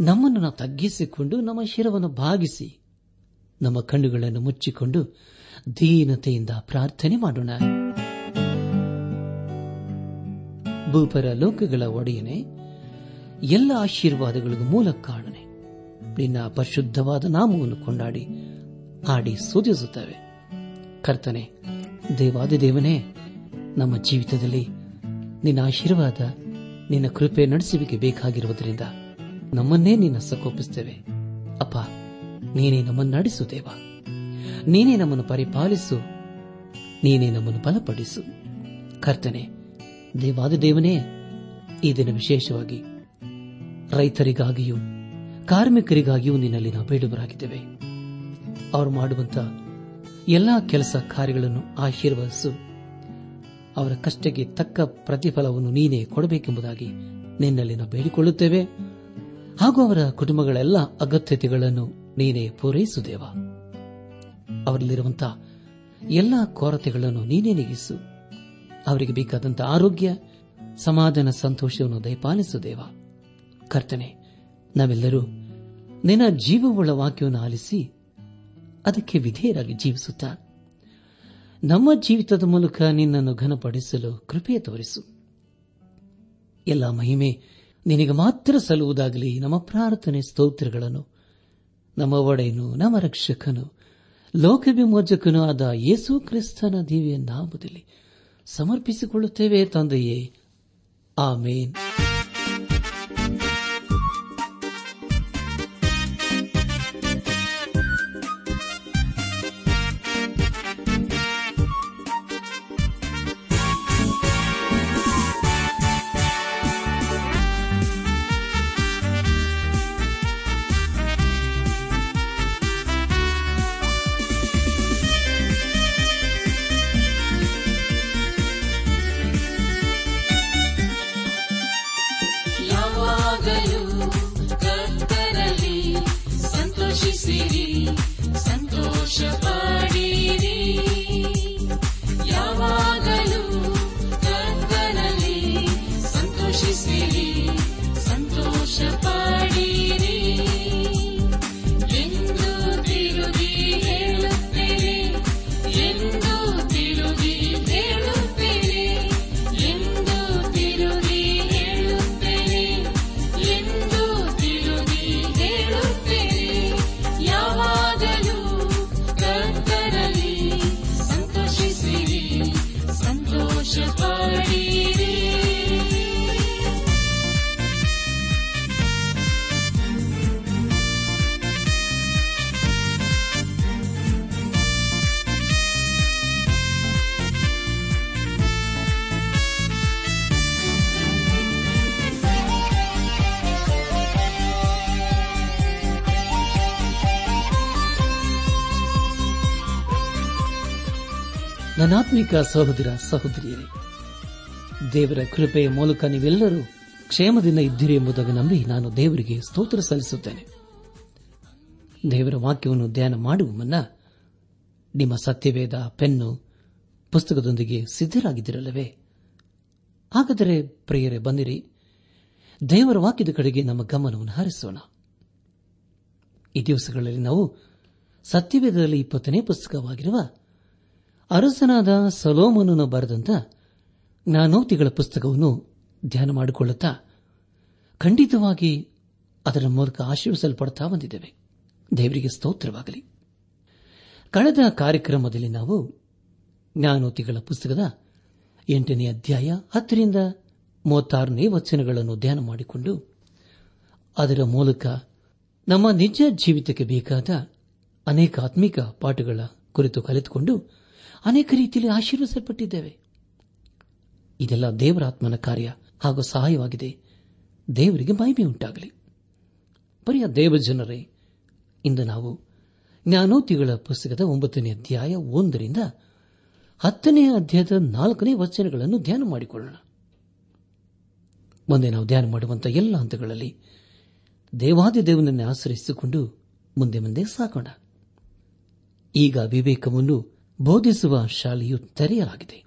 ನಮ್ಮನ್ನು ನಾವು ತಗ್ಗಿಸಿಕೊಂಡು ನಮ್ಮ ಶಿರವನ್ನು ಭಾಗಿಸಿ ನಮ್ಮ ಕಣ್ಣುಗಳನ್ನು ಮುಚ್ಚಿಕೊಂಡು ದೀನತೆಯಿಂದ ಪ್ರಾರ್ಥನೆ ಮಾಡೋಣ. ಭೂಪರ ಲೋಕಗಳ ಒಡೆಯನೆ, ಎಲ್ಲ ಆಶೀರ್ವಾದಗಳಿಗೂ ಮೂಲ ಕಾರಣನೆ. ನಿನ್ನ ಪರಿಶುದ್ಧವಾದ ನಾಮವನ್ನು ಕೊಂಡಾಡಿ ಆಡಿ ಸೂಚಿಸುತ್ತವೆ ಕರ್ತನೆ, ದೇವಾದಿದೇವನೇ, ನಮ್ಮ ಜೀವಿತದಲ್ಲಿ ನಿನ್ನ ಆಶೀರ್ವಾದ, ನಿನ್ನ ಕೃಪೆ ನಡೆಸುವಿಕೆ ಬೇಕಾಗಿರುವುದರಿಂದ ನಮ್ಮನ್ನೇ ನಿನ್ನ ಸಕೋಪಿಸುತ್ತೇವೆ ಅಪ್ಪ, ನೀನೇ ನಮ್ಮನ್ನು ನಡೆಸು ದೇವ. ನೀನೇ ನಮ್ಮನ್ನು ಪರಿಪಾಲಿಸು. ನೀನೇ ನಮ್ಮನ್ನು ಬಲಪಡಿಸು. ಕರ್ತನೆ ದೇವಾದ ದೇವನೇ ಈ ದಿನ ವಿಶೇಷವಾಗಿ ರೈತರಿಗಾಗಿಯೂ ಕಾರ್ಮಿಕರಿಗಾಗಿಯೂ ನಿನ್ನಲ್ಲಿ ನಾವು ಬೇಡುವರಾಗಿದ್ದೇವೆ. ಅವರು ಮಾಡುವಂತ ಎಲ್ಲಾ ಕೆಲಸ ಕಾರ್ಯಗಳನ್ನು ಆಶೀರ್ವದಿಸು. ಅವರ ಕಷ್ಟಕ್ಕೆ ತಕ್ಕ ಪ್ರತಿಫಲವನ್ನು ನೀನೇ ಕೊಡಬೇಕೆಂಬುದಾಗಿ ನಿನ್ನಲ್ಲಿ ನಾವು ಬೇಡಿಕೊಳ್ಳುತ್ತೇವೆ. ಹಾಗೂ ಅವರ ಕುಟುಂಬಗಳೆಲ್ಲ ಅಗತ್ಯತೆಗಳನ್ನು ನೀನೇ ಪೂರೈಸುದೇವ ಅವರಲ್ಲಿರುವಂತಹ ಎಲ್ಲ ಕೊರತೆಗಳನ್ನು ನೀನೇ ನೀಗಿಸು. ಅವರಿಗೆ ಬೇಕಾದಂತಹ ಆರೋಗ್ಯ, ಸಮಾಧಾನ, ಸಂತೋಷವನ್ನು ದಯಪಾಲಿಸುದೇವ ಕರ್ತನೆ, ನಾವೆಲ್ಲರೂ ನಿನ್ನ ಜೀವವುಳ್ಳ ವಾಕ್ಯವನ್ನು ಆಲಿಸಿ ಅದಕ್ಕೆ ವಿಧೇಯರಾಗಿ ಜೀವಿಸುತ್ತಾ, ನಮ್ಮ ಜೀವಿತದ ಮೂಲಕ ನಿನ್ನನ್ನು ಘನಪಡಿಸಲು ಕೃಪೆ ತೋರಿಸು. ಎಲ್ಲ ಮಹಿಮೆ ನಿನಗೆ ಮಾತ್ರ ಸಲ್ಲುವುದಾಗಲಿ. ನಮ್ಮ ಪ್ರಾರ್ಥನೆ ಸ್ತೋತ್ರಗಳನ್ನು. ನಮ್ಮ ಒಡೆಯನು, ನಮ್ಮ ರಕ್ಷಕನು ಲೋಕ ವಿಮೋಚಕನೂ ಆದ ಯೇಸು ಕ್ರಿಸ್ತನ ದಿವ್ಯ ಸಮರ್ಪಿಸಿಕೊಳ್ಳುತ್ತೇವೆ ತಂದೆಯೇ. ಆಮೇನ್. ನನಾತ್ಮಿಕ ಸಹೋದರ ಸಹೋದರಿಯರೇ, ದೇವರ ಕೃಪೆಯ ಮೂಲಕ ನೀವೆಲ್ಲರೂ ಕ್ಷೇಮದಿಂದ ಇದ್ದೀರಿ ಎಂಬುದಾಗಿ ನಂಬಿ ನಾನು ದೇವರಿಗೆ ಸ್ತೋತ್ರ ಸಲ್ಲಿಸುತ್ತೇನೆ. ದೇವರ ವಾಕ್ಯವನ್ನು ಧ್ಯಾನ ಮಾಡುವ ಮುನ್ನ ನಿಮ್ಮ ಸತ್ಯವೇದ ಪೆನ್ನು ಪುಸ್ತಕದೊಂದಿಗೆ ಸಿದ್ದರಾಗಿದ್ದಿರಲ್ಲವೇ ಹಾಗಾದರೆ ಪ್ರಿಯರೇ, ಬಂದಿರಿ. ದೇವರ ವಾಕ್ಯದ ಕಡೆಗೆ ನಮ್ಮ ಗಮನವನ್ನು ಹರಿಸೋಣ. ಈ ದಿವಸಗಳಲ್ಲಿ ನಾವು ಸತ್ಯವೇದದಲ್ಲಿ ಇಪ್ಪತ್ತನೇ ಪುಸ್ತಕವಾಗಿರುವ ಅರಸನಾದ ಸಲೋಮನನ್ನು ಬರೆದಂತ ಜ್ಞಾನೋಕ್ತಿಗಳ ಪುಸ್ತಕವನ್ನು ಧ್ಯಾನ ಮಾಡಿಕೊಳ್ಳುತ್ತಾ ಖಂಡಿತವಾಗಿ ಅದರ ಮೂಲಕ ಆಶೀರ್ವಿಸಲ್ಪಡುತ್ತಾ ಬಂದಿದ್ದೇವೆ. ದೇವರಿಗೆ ಸ್ತೋತ್ರವಾಗಲಿ. ಕಳೆದ ಕಾರ್ಯಕ್ರಮದಲ್ಲಿ ನಾವು ಜ್ಞಾನೋತಿಗಳ ಪುಸ್ತಕದ ಎಂಟನೇ ಅಧ್ಯಾಯ ಹತ್ತರಿಂದ ಮೂವತ್ತಾರನೇ ವಚನಗಳನ್ನು ಧ್ಯಾನ ಮಾಡಿಕೊಂಡು ಅದರ ಮೂಲಕ ನಮ್ಮ ನಿಜ ಜೀವಿತಕ್ಕೆ ಬೇಕಾದ ಅನೇಕ ಆತ್ಮಿಕ ಪಾಠಗಳ ಕುರಿತು ಕಲಿತುಕೊಂಡು ಅನೇಕ ರೀತಿಯಲ್ಲಿ ಆಶೀರ್ವಿಸಲ್ಪಟ್ಟಿದ್ದೇವೆ ಇದೆಲ್ಲ ದೇವರಾತ್ಮನ ಕಾರ್ಯ ಹಾಗೂ ಸಹಾಯವಾಗಿದೆ. ದೇವರಿಗೆ ಮಹಿಮೆ ಉಂಟಾಗಲಿ. ಪ್ರಿಯ ದೇವಜನರೇ, ಇಂದು ನಾವು ಜ್ಞಾನೋತಿಗಳ ಪುಸ್ತಕದ ಒಂಬತ್ತನೇ ಅಧ್ಯಾಯ ಒಂದರಿಂದ ಹತ್ತನೇ ಅಧ್ಯಾಯದ ನಾಲ್ಕನೇ ವಚನಗಳನ್ನು ಧ್ಯಾನ ಮಾಡಿಕೊಳ್ಳೋಣ. ಮುಂದೆ ನಾವು ಧ್ಯಾನ ಮಾಡುವಂತಹ ಎಲ್ಲ ಹಂತಗಳಲ್ಲಿ ದೇವಾದಿ ದೇವನನ್ನು ಆಶ್ರಯಿಸಿಕೊಂಡು ಮುಂದೆ ಮುಂದೆ ಸಾಕೋಣ ಈಗ ವಿವೇಕವನ್ನು ಬೋಧಿಸುವ ಶಾಲೆಯು ತೆರೆಯಲಾಗಿದೆ.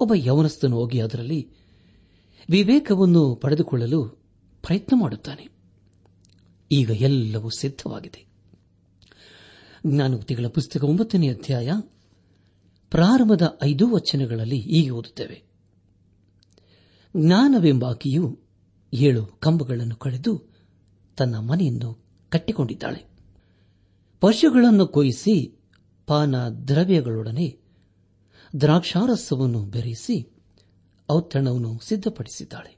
ಒಬ್ಬ ಯವನಸ್ಥನು ಹೋಗಿ ಅದರಲ್ಲಿ ವಿವೇಕವನ್ನು ಪಡೆದುಕೊಳ್ಳಲು ಪ್ರಯತ್ನ ಮಾಡುತ್ತಾನೆ. ಈಗ ಎಲ್ಲವೂ ಸಿದ್ಧವಾಗಿದೆ. ಜ್ಞಾನೋಕ್ತಿಗಳ ಪುಸ್ತಕ ಒಂಬತ್ತನೇ ಅಧ್ಯಾಯ ಪ್ರಾರಂಭದ ಐದು ವಚನಗಳಲ್ಲಿ ಹೀಗೆ ಓದುತ್ತೇವೆ. ಜ್ಞಾನವೆಂಬಾಕಿಯು ಏಳು ಕಂಬಗಳನ್ನು ಕಳೆದು ತನ್ನ ಮನೆಯನ್ನು ಕಟ್ಟಿಕೊಂಡಿದ್ದಾಳೆ. ಪಶುಗಳನ್ನು ಕೊಯಿಸಿ ಪಾನ ದ್ರವ್ಯಗಳೊಡನೆ ದ್ರಾಕ್ಷಾರಸವನ್ನು ಬೆರೆಸಿ ಔತಣವನ್ನು ಸಿದ್ಧಪಡಿಸಿದ್ದಾಳೆ.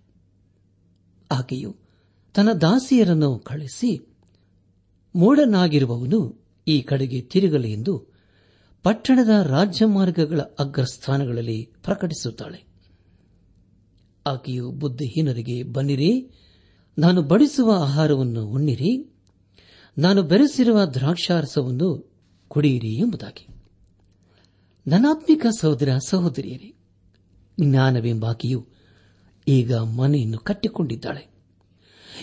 ಆಕೆಯು ತನ್ನ ದಾಸಿಯರನ್ನು ಕಳಿಸಿ ಮೂಡನಾಗಿರುವವನು ಈ ಕಡೆಗೆ ತಿರುಗಲಿ ಎಂದು ಪಟ್ಟಣದ ರಾಜ್ಯ ಮಾರ್ಗಗಳ ಅಗ್ರಸ್ಥಾನಗಳಲ್ಲಿ ಪ್ರಕಟಿಸುತ್ತಾಳೆ. ಆಕೆಯು ಬುದ್ಧಿಹೀನರಿಗೆ, ಬನ್ನಿರಿ, ನಾನು ಬಡಿಸುವ ಆಹಾರವನ್ನು ಉಣ್ಣಿರಿ, ನಾನು ಬೆರೆಸಿರುವ ದ್ರಾಕ್ಷಾರಸವನ್ನು ಕುಡಿಯಿರಿ ಎಂಬುದಾಗಿ. ನನಾತ್ಮಿಕ ಸಹೋದರ ಸಹೋದರಿಯರೇ, ಜ್ಞಾನವೆಂಬಾಕೆಯು ಈಗ ಮನೆಯನ್ನು ಕಟ್ಟಿಕೊಂಡಿದ್ದಾಳೆ.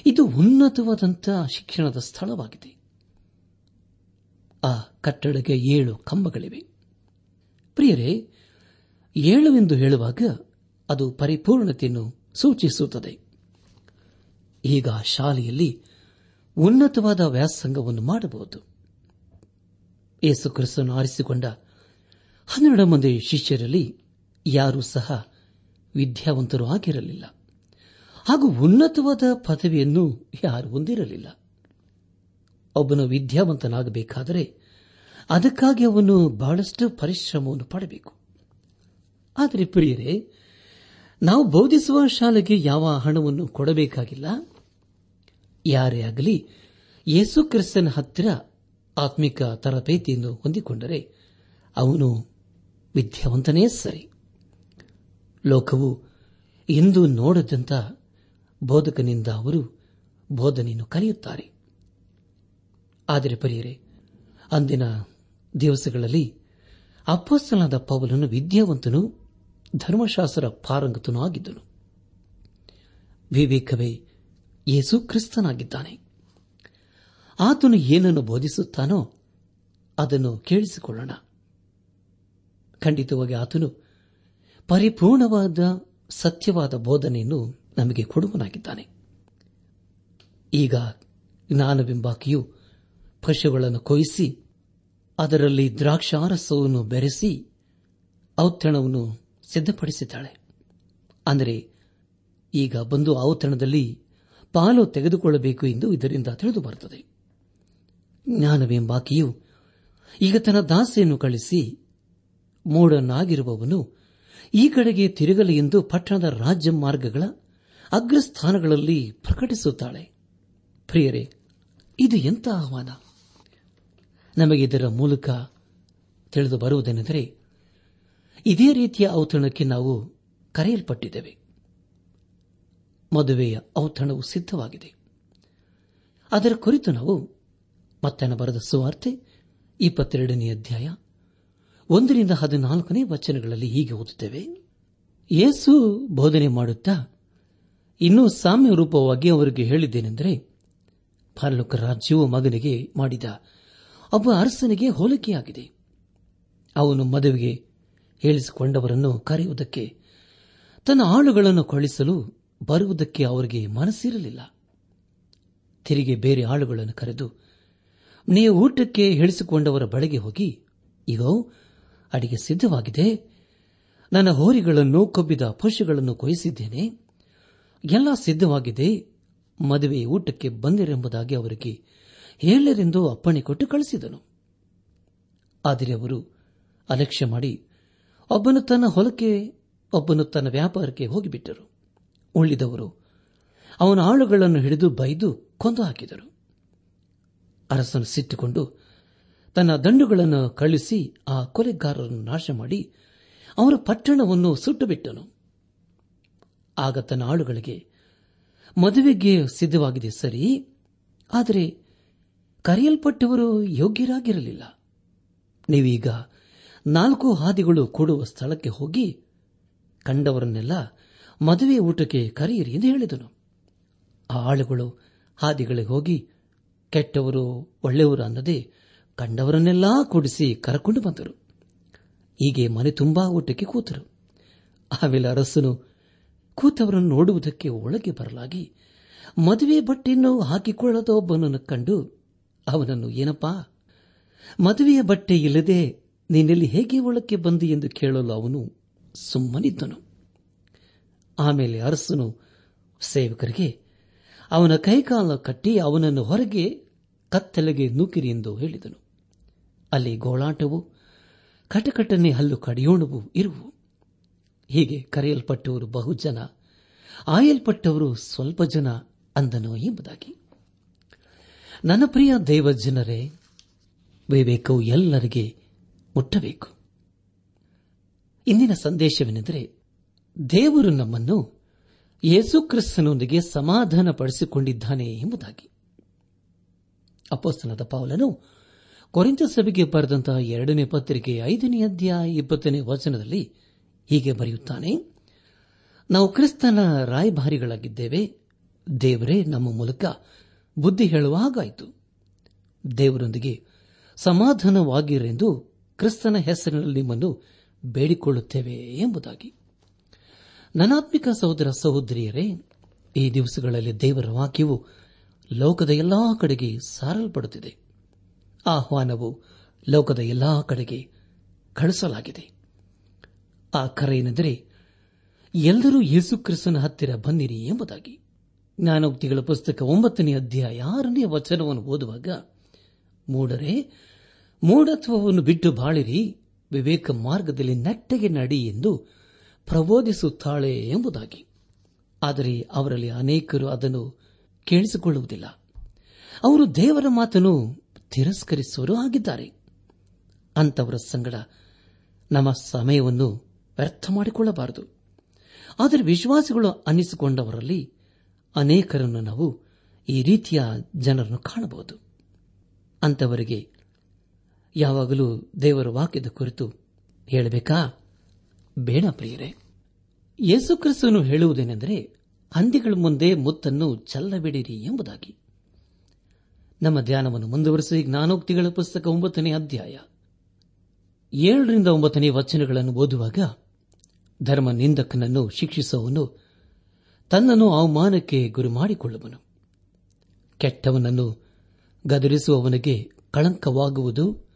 ಇದು ಉನ್ನತವಾದಂತಹ ಶಿಕ್ಷಣದ ಸ್ಥಳವಾಗಿದೆ. ಆ ಕಟ್ಟಡಕ್ಕೆ ಏಳು ಕಂಬಗಳಿವೆ. ಪ್ರಿಯರೇ ಏಳು ಎಂದು ಹೇಳುವಾಗ ಅದು ಪರಿಪೂರ್ಣತೆಯನ್ನು ಸೂಚಿಸುತ್ತದೆ. ಈಗ ಶಾಲೆಯಲ್ಲಿ ಉನ್ನತವಾದ ವ್ಯಾಸಂಗವನ್ನು ಮಾಡಬಹುದು. ಯೇಸು ಕ್ರಿಸ್ತನು ಆರಿಸಿಕೊಂಡ ಹನ್ನೆರಡು ಮಂದಿ ಶಿಷ್ಯರಲ್ಲಿ ಯಾರೂ ಸಹ ವಿದ್ಯಾವಂತರು ಆಗಿರಲಿಲ್ಲ. ಹಾಗೂ ಉನ್ನತವಾದ ಪದವಿಯನ್ನು ಯಾರು ಹೊಂದಿರಲಿಲ್ಲ. ಒಬ್ಬನು ವಿದ್ಯಾವಂತನಾಗಬೇಕಾದರೆ ಅದಕ್ಕಾಗಿ ಅವನು ಬಹಳಷ್ಟು ಪರಿಶ್ರಮವನ್ನು ಪಡಬೇಕು. ಆದರೆ ಪ್ರಿಯರೇ, ನಾವು ಬೋಧಿಸುವ ಶಾಲೆಗೆ ಯಾವ ಹಣವನ್ನು ಕೊಡಬೇಕಾಗಿಲ್ಲ? ಯಾರೇ ಆಗಲಿ, ಯೇಸು ಕ್ರಿಸ್ತನ ಹತ್ತಿರ ಆತ್ಮಿಕ ತರಬೇತಿಯನ್ನು ಹೊಂದಿಕೊಂಡರೆ ಅವನು ವಿದ್ಯಾವಂತನೇ ಸರಿ. ಲೋಕವು ಎಂದು ನೋಡದಂತ ಬೋಧಕನಿಂದ ಅವರು ಬೋಧನೆಯನ್ನು ಕಲಿಯುತ್ತಾರೆ ಆದರೆ ಪರಿಯರೆ, ಅಂದಿನ ದಿವಸಗಳಲ್ಲಿ ಅಪ್ಪಸ್ತನಾದ ಪೌಲನು ವಿದ್ಯಾವಂತನು, ಧರ್ಮಶಾಸ್ತ್ರ ಪಾರಂಗತನೂ ಆಗಿದ್ದನು. ವಿವೇಕವೇ ಯೇಸು ಕ್ರಿಸ್ತನಾಗಿದ್ದಾನೆ. ಆತನು ಏನನ್ನು ಬೋಧಿಸುತ್ತಾನೋ ಅದನ್ನು ಕೇಳಿಸಿಕೊಳ್ಳೋಣ. ಖಂಡಿತವಾಗಿ ಆತನು ಪರಿಪೂರ್ಣವಾದ ಸತ್ಯವಾದ ಬೋಧನೆಯನ್ನು ನಮಗೆ ಕೊಡುವನಾಗಿದ್ದಾನೆ. ಈಗ ಜ್ಞಾನವೆಂಬಾಕೆಯು ಪಶುಗಳನ್ನು ಕೊಯಿಸಿ, ಅದರಲ್ಲಿ ದ್ರಾಕ್ಷಾರಸವನ್ನು ಬೆರೆಸಿ ಔತಣವನ್ನು ಸಿದ್ಧಪಡಿಸಿದ್ದಾಳೆ. ಅಂದರೆ, ಈಗ ಬಂದು ಔತಣದಲ್ಲಿ ಪಾಲು ತೆಗೆದುಕೊಳ್ಳಬೇಕು ಎಂದು ಇದರಿಂದ ತಿಳಿದು ಬರುತ್ತದೆ ಜ್ಞಾನವೆಂಬಾಕಿಯು ಈಗ ತನ್ನ ದಾಸೆಯನ್ನು ಕಳಿಸಿ ಮೋಡನಾಗಿರುವವನು ಈ ಕಡೆಗೆ ತಿರುಗಲಿ ಎಂದು ಪಟ್ಟಣದ ರಾಜ್ಯ ಮಾರ್ಗಗಳ ಅಗ್ರಸ್ಥಾನಗಳಲ್ಲಿ ಪ್ರಕಟಿಸುತ್ತಾಳೆ. ಪ್ರಿಯರೇ, ಇದು ಎಂಥ ಆಹ್ವಾನ? ನಮಗೆ ಇದರ ಮೂಲಕ ತಿಳಿದು ಬರುವುದೇನೆಂದರೆ, ಇದೇ ರೀತಿಯ ಔತಣಕ್ಕೆ ನಾವು ಕರೆಯಲ್ಪಟ್ಟಿದ್ದೇವೆ. ಮದುವೆಯ ಔತಣವು ಸಿದ್ಧವಾಗಿದೆ. ಅದರ ಕುರಿತು ನಾವು ಮತ್ತನ ಬರೆದ ಸುವಾರ್ತೆ ಇಪ್ಪತ್ತೆರಡನೇ ಅಧ್ಯಾಯ ಒಂದರಿಂದ ಹದಿನಾಲ್ಕನೇ ವಚನಗಳಲ್ಲಿ ಹೀಗೆ ಓದುತ್ತೇವೆ. ಯೇಸು ಬೋಧನೆ ಮಾಡುತ್ತಾ ಇನ್ನೂ ಸಾಮ್ಯ ರೂಪವಾಗಿ ಅವರಿಗೆ ಹೇಳಿದ್ದೇನೆಂದರೆ ಪರಲೋಕ ರಾಜ್ಯವು ಮಗನಿಗೆ ಮಾಡಿದ ಒಬ್ಬ ಅರಸನಿಗೆ ಹೋಲಿಕೆಯಾಗಿದೆ. ಅವನು ಮದುವೆಗೆ ಹೇಳಿಸಿಕೊಂಡವರನ್ನು ಕರೆಯುವುದಕ್ಕೆ, ತನ್ನ ಆಳುಗಳನ್ನು ಕಳಿಸಲು ಬರುವುದಕ್ಕೆ ಅವರಿಗೆ ಮನಸ್ಸಿರಲಿಲ್ಲ. ತಿರುಗಿ ಬೇರೆ ಆಳುಗಳನ್ನು ಕರೆದು ನೀವು ಊಟಕ್ಕೆ ಹೇಳಿಸಿಕೊಂಡವರ ಬಳಿಗೆ ಹೋಗಿ ಈಗ ಅಡಿಗೆ ಸಿದ್ಧವಾಗಿದೆ. ನನ್ನ ಹೋರಿಗಳನ್ನು ಕೊಬ್ಬಿದ ಪಶುಗಳನ್ನು ಕೊಯಿಸಿದ್ದೇನೆ. ಎಲ್ಲ ಸಿದ್ಧವಾಗಿದೆ. ಮದುವೆ ಊಟಕ್ಕೆ ಬಂದಿರೆಂಬುದಾಗಿ ಅವರಿಗೆ ಹೇಳರೆಂದು ಅಪ್ಪಣೆ ಕೊಟ್ಟು ಕಳಿಸಿದನು. ಆದರೆ ಅವರು ಅಲಕ್ಷ್ಯ ಮಾಡಿ, ಒಬ್ಬನು ತನ್ನ ಹೊಲಕ್ಕೆ, ಒಬ್ಬನು ತನ್ನ ವ್ಯಾಪಾರಕ್ಕೆ ಹೋಗಿಬಿಟ್ಟರು. ಉಳಿದವರು ಅವನ ಆಳುಗಳನ್ನು ಹಿಡಿದು ಬೈದು ಕೊಂದು ಹಾಕಿದರು. ಅರಸನು ಸಿಟ್ಟುಕೊಂಡು ತನ್ನ ದಂಡುಗಳನ್ನು ಕಳುಹಿಸಿ ಆ ಕೊಲೆಗಾರರನ್ನು ನಾಶ ಮಾಡಿ ಅವರ ಪಟ್ಟಣವನ್ನು ಸುಟ್ಟುಬಿಟ್ಟನು. ಆಗ ತನ್ನ ಆಳುಗಳಿಗೆ, ಮದುವೆಗೆ ಸಿದ್ಧವಾಗಿದೆ ಸರಿ, ಆದರೆ ಕರೆಯಲ್ಪಟ್ಟವರು ಯೋಗ್ಯರಾಗಿರಲಿಲ್ಲ. ನೀವೀಗ ನಾಲ್ಕು ಹಾದಿಗಳು ಕೂಡುವ ಸ್ಥಳಕ್ಕೆ ಹೋಗಿ ಕಂಡವರನ್ನೆಲ್ಲ ಮದುವೆ ಊಟಕ್ಕೆ ಕರೆಯಿರಿ ಎಂದು ಹೇಳಿದನು. ಆ ಆಳುಗಳು ಹಾದಿಗಳಿಗೆ ಹೋಗಿ ಕೆಟ್ಟವರು, ಒಳ್ಳೆಯವರು ಅನ್ನದೇ ಕಂಡವರನ್ನೆಲ್ಲಾ ಕೂಡಿಸಿ ಕರಕೊಂಡು ಬಂದರು. ಹೀಗೆ ಮನೆ ತುಂಬಾ ಊಟಕ್ಕೆ ಕೂತರು. ಆಮೇಲೆ ಅರಸನು ಕೂತವರನ್ನು ನೋಡುವುದಕ್ಕೆ ಒಳಗೆ ಬರಲಾಗಿ ಮದುವೆ ಬಟ್ಟೆಯನ್ನು ಹಾಕಿಕೊಳ್ಳದ ಒಬ್ಬನನ್ನು ಕಂಡು ಅವನನ್ನು, ಏನಪ್ಪಾ, ಮದುವೆಯ ಬಟ್ಟೆ ಇಲ್ಲದೆ ನೀನೆಲ್ಲಿ ಹೇಗೆ ಒಳಕ್ಕೆ ಬಂದಿ ಎಂದು ಕೇಳಲು ಅವನು ಸುಮ್ಮನಿದ್ದನು. ಆಮೇಲೆ ಅರಸನು ಸೇವಕರಿಗೆ ಅವನ ಕೈಕಾಲ ಕಟ್ಟಿ ಅವನನ್ನು ಹೊರಗೆ ಕತ್ತಲೆಗೆ ನೂಕಿರಿ ಎಂದು ಹೇಳಿದನು. ಅಲ್ಲಿ ಗೋಳಾಟವು, ಕಟಕಟನೆ ಹಲ್ಲು ಕಡಿಯೋಣವು ಇರುವು. ಹೀಗೆ ಕರೆಯಲ್ಪಟ್ಟವರು ಬಹುಜನ ಆಯಲ್ಪಟ್ಟವರು ಸ್ವಲ್ಪ ಜನ ಅಂದನು ಎಂಬುದಾಗಿ. ನನ್ನ ಪ್ರಿಯ ದೇವಜನರೇ, ವಿವೇಕವು ಎಲ್ಲರಿಗೆ ಮುಟ್ಟಬೇಕು. ಇಂದಿನ ಸಂದೇಶವೆಂದರೆ, ದೇವರು ನಮ್ಮನ್ನು ಯೇಸುಕ್ರಿಸ್ತನೊಂದಿಗೆ ಸಮಾಧಾನ ಪಡಿಸಿಕೊಂಡಿದ್ದಾನೆ ಎಂಬುದಾಗಿ. ಅಪೋಸ್ತನದ ಪೌಲನು ಕೊರಿಂತ ಸಭೆಗೆ ಬರೆದಂತಹ ಎರಡನೇ ಪತ್ರಿಕೆ ಐದನೇ ಅಧ್ಯಾಯ ಇಪ್ಪತ್ತನೇ ವಚನದಲ್ಲಿ ಹೀಗೆ ಬರೆಯುತ್ತಾನೆ, ನಾವು ಕ್ರಿಸ್ತನ ರಾಯಭಾರಿಗಳಾಗಿದ್ದೇವೆ, ದೇವರೇ ನಮ್ಮ ಮೂಲಕ ಬುದ್ಧಿ ಹೇಳುವ ಹಾಗಾಯಿತು. ದೇವರೊಂದಿಗೆ ಸಮಾಧಾನವಾಗಿರೆಂದು ಕ್ರಿಸ್ತನ ಹೆಸರಿನಲ್ಲಿ ನಿಮ್ಮನ್ನು ಬೇಡಿಕೊಳ್ಳುತ್ತೇವೆ ಎಂಬುದಾಗಿ. ನನಾತ್ಮಿಕ ಸಹೋದರ ಸಹೋದರಿಯರೇ, ಈ ದಿವಸಗಳಲ್ಲಿ ದೇವರ ವಾಕ್ಯವು ಲೋಕದ ಎಲ್ಲಾ ಕಡೆಗೆ ಸಾರಲ್ಪಡುತ್ತಿದೆ. ಆಹ್ವಾನವು ಲೋಕದ ಎಲ್ಲಾ ಕಡೆಗೆ ಕಳಿಸಲಾಗಿದೆ ಆ ಕರೆಯೆಂದರೆ ಎಲ್ಲರೂ ಯೇಸುಕ್ರಿಸ್ತನ ಹತ್ತಿರ ಬಂದಿರಿ ಎಂಬುದಾಗಿ. ಜ್ಞಾನೋಕ್ತಿಗಳ ಪುಸ್ತಕ ಒಂಬತ್ತನೇ ಅಧ್ಯಾಯ ಆರನೇ ವಚನವನ್ನು ಓದುವಾಗ ಮೂಡರೆ ಮೂಢತ್ವವನ್ನು ಬಿಟ್ಟು ಬಾಳಿರಿ, ವಿವೇಕ ಮಾರ್ಗದಲ್ಲಿ ನೆಟ್ಟಗೆ ನಡಿ ಎಂದು ಪ್ರಬೋಧಿಸುತ್ತಾಳೆ ಎಂಬುದಾಗಿ. ಆದರೆ ಅವರಲ್ಲಿ ಅನೇಕರು ಅದನ್ನು ಕೇಳಿಸಿಕೊಳ್ಳುವುದಿಲ್ಲ. ಅವರು ದೇವರ ಮಾತನ್ನು ತಿರಸ್ಕರಿಸುವರು ಆಗಿದ್ದಾರೆ. ಅಂತವರ ಸಂಗಡ ನಮ್ಮ ಸಮಯವನ್ನು ವ್ಯರ್ಥ ಮಾಡಿಕೊಳ್ಳಬಾರದು. ಆದರೆ ವಿಶ್ವಾಸಿಗಳು ಅನ್ನಿಸಿಕೊಂಡವರಲ್ಲಿ ಅನೇಕರನ್ನು ನಾವು ಈ ರೀತಿಯ ಜನರನ್ನು ಕಾಣಬಹುದು. ಅಂತವರಿಗೆ ಯಾವಾಗಲೂ ದೇವರ ವಾಕ್ಯದ ಕುರಿತು ಹೇಳಬೇಕಾ? ಬೇಡ ಪ್ರಿಯರೇ ಯೇಸುಕ್ರಿಸ್ತನು ಹೇಳುವುದೇನೆಂದರೆ ಹಂದಿಗಳ ಮುಂದೆ ಮುತ್ತನ್ನು ಚಲ್ಲಬಿಡಿರಿ ಎಂಬುದಾಗಿ. ನಮ್ಮ ಧ್ಯಾನವನ್ನು ಮುಂದುವರೆಸಿ ಜ್ಞಾನೋಕ್ತಿಗಳ ಪುಸ್ತಕ ಒಂಬತ್ತನೇ ಅಧ್ಯಾಯ. ಏಳರಿಂದ ಒಂಬತ್ತನೇ ವಚನಗಳನ್ನು ಓದುವಾಗ ಧರ್ಮ ನಿಂದಕನನ್ನು ಶಿಕ್ಷಿಸುವವನು ತನ್ನನ್ನು ಅವಮಾನಕ್ಕೆ ಗುರಿ ಮಾಡಿಕೊಳ್ಳುವನು ಕೆಟ್ಟವನನ್ನು ಗದರಿಸುವವನಿಗೆ ಕಳಂಕವಾಗುವುದು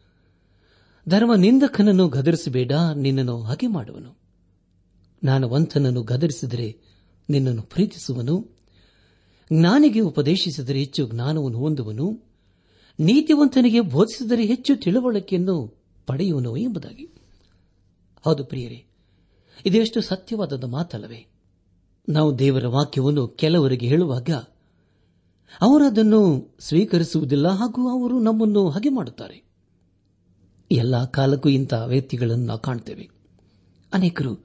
ಧರ್ಮ ನಿಂದಕನನ್ನು ಗದರಿಸಬೇಡ, ನಿನ್ನನ್ನು ಹಾಗೆ ಮಾಡುವನು. ನಾನು ವಂತನನ್ನು ಗದರಿಸಿದರೆ ನಿನ್ನನ್ನು ಪ್ರೀತಿಸುವನು. ಜ್ಞಾನಿಗೆ ಉಪದೇಶಿಸಿದರೆ ಹೆಚ್ಚು ಜ್ಞಾನವನ್ನು ಹೊಂದುವನು. ನೀತಿವಂತನಿಗೆ ಬೋಧಿಸಿದರೆ ಹೆಚ್ಚು ತಿಳುವಳಿಕೆಯನ್ನು ಪಡೆಯುವನು ಎಂಬುದಾಗಿ. ಹೌದು ಪ್ರಿಯರೇ, ಇದೆಷ್ಟು ಸತ್ಯವಾದದ ಮಾತಲ್ಲವೇ. ನಾವು ದೇವರ ವಾಕ್ಯವನ್ನು ಕೆಲವರಿಗೆ ಹೇಳುವಾಗ ಅವರದನ್ನು ಸ್ವೀಕರಿಸುವುದಿಲ್ಲ, ಹಾಗೂ ಅವರು ನಮ್ಮನ್ನು ಹಗೆ ಮಾಡುತ್ತಾರೆ. ಎಲ್ಲಾ ಕಾಲಕ್ಕೂ ಇಂತಹ ವ್ಯಕ್ತಿಗಳನ್ನು ನಾವು ಕಾಣ್ತೇವೆ. ಅನೇಕರು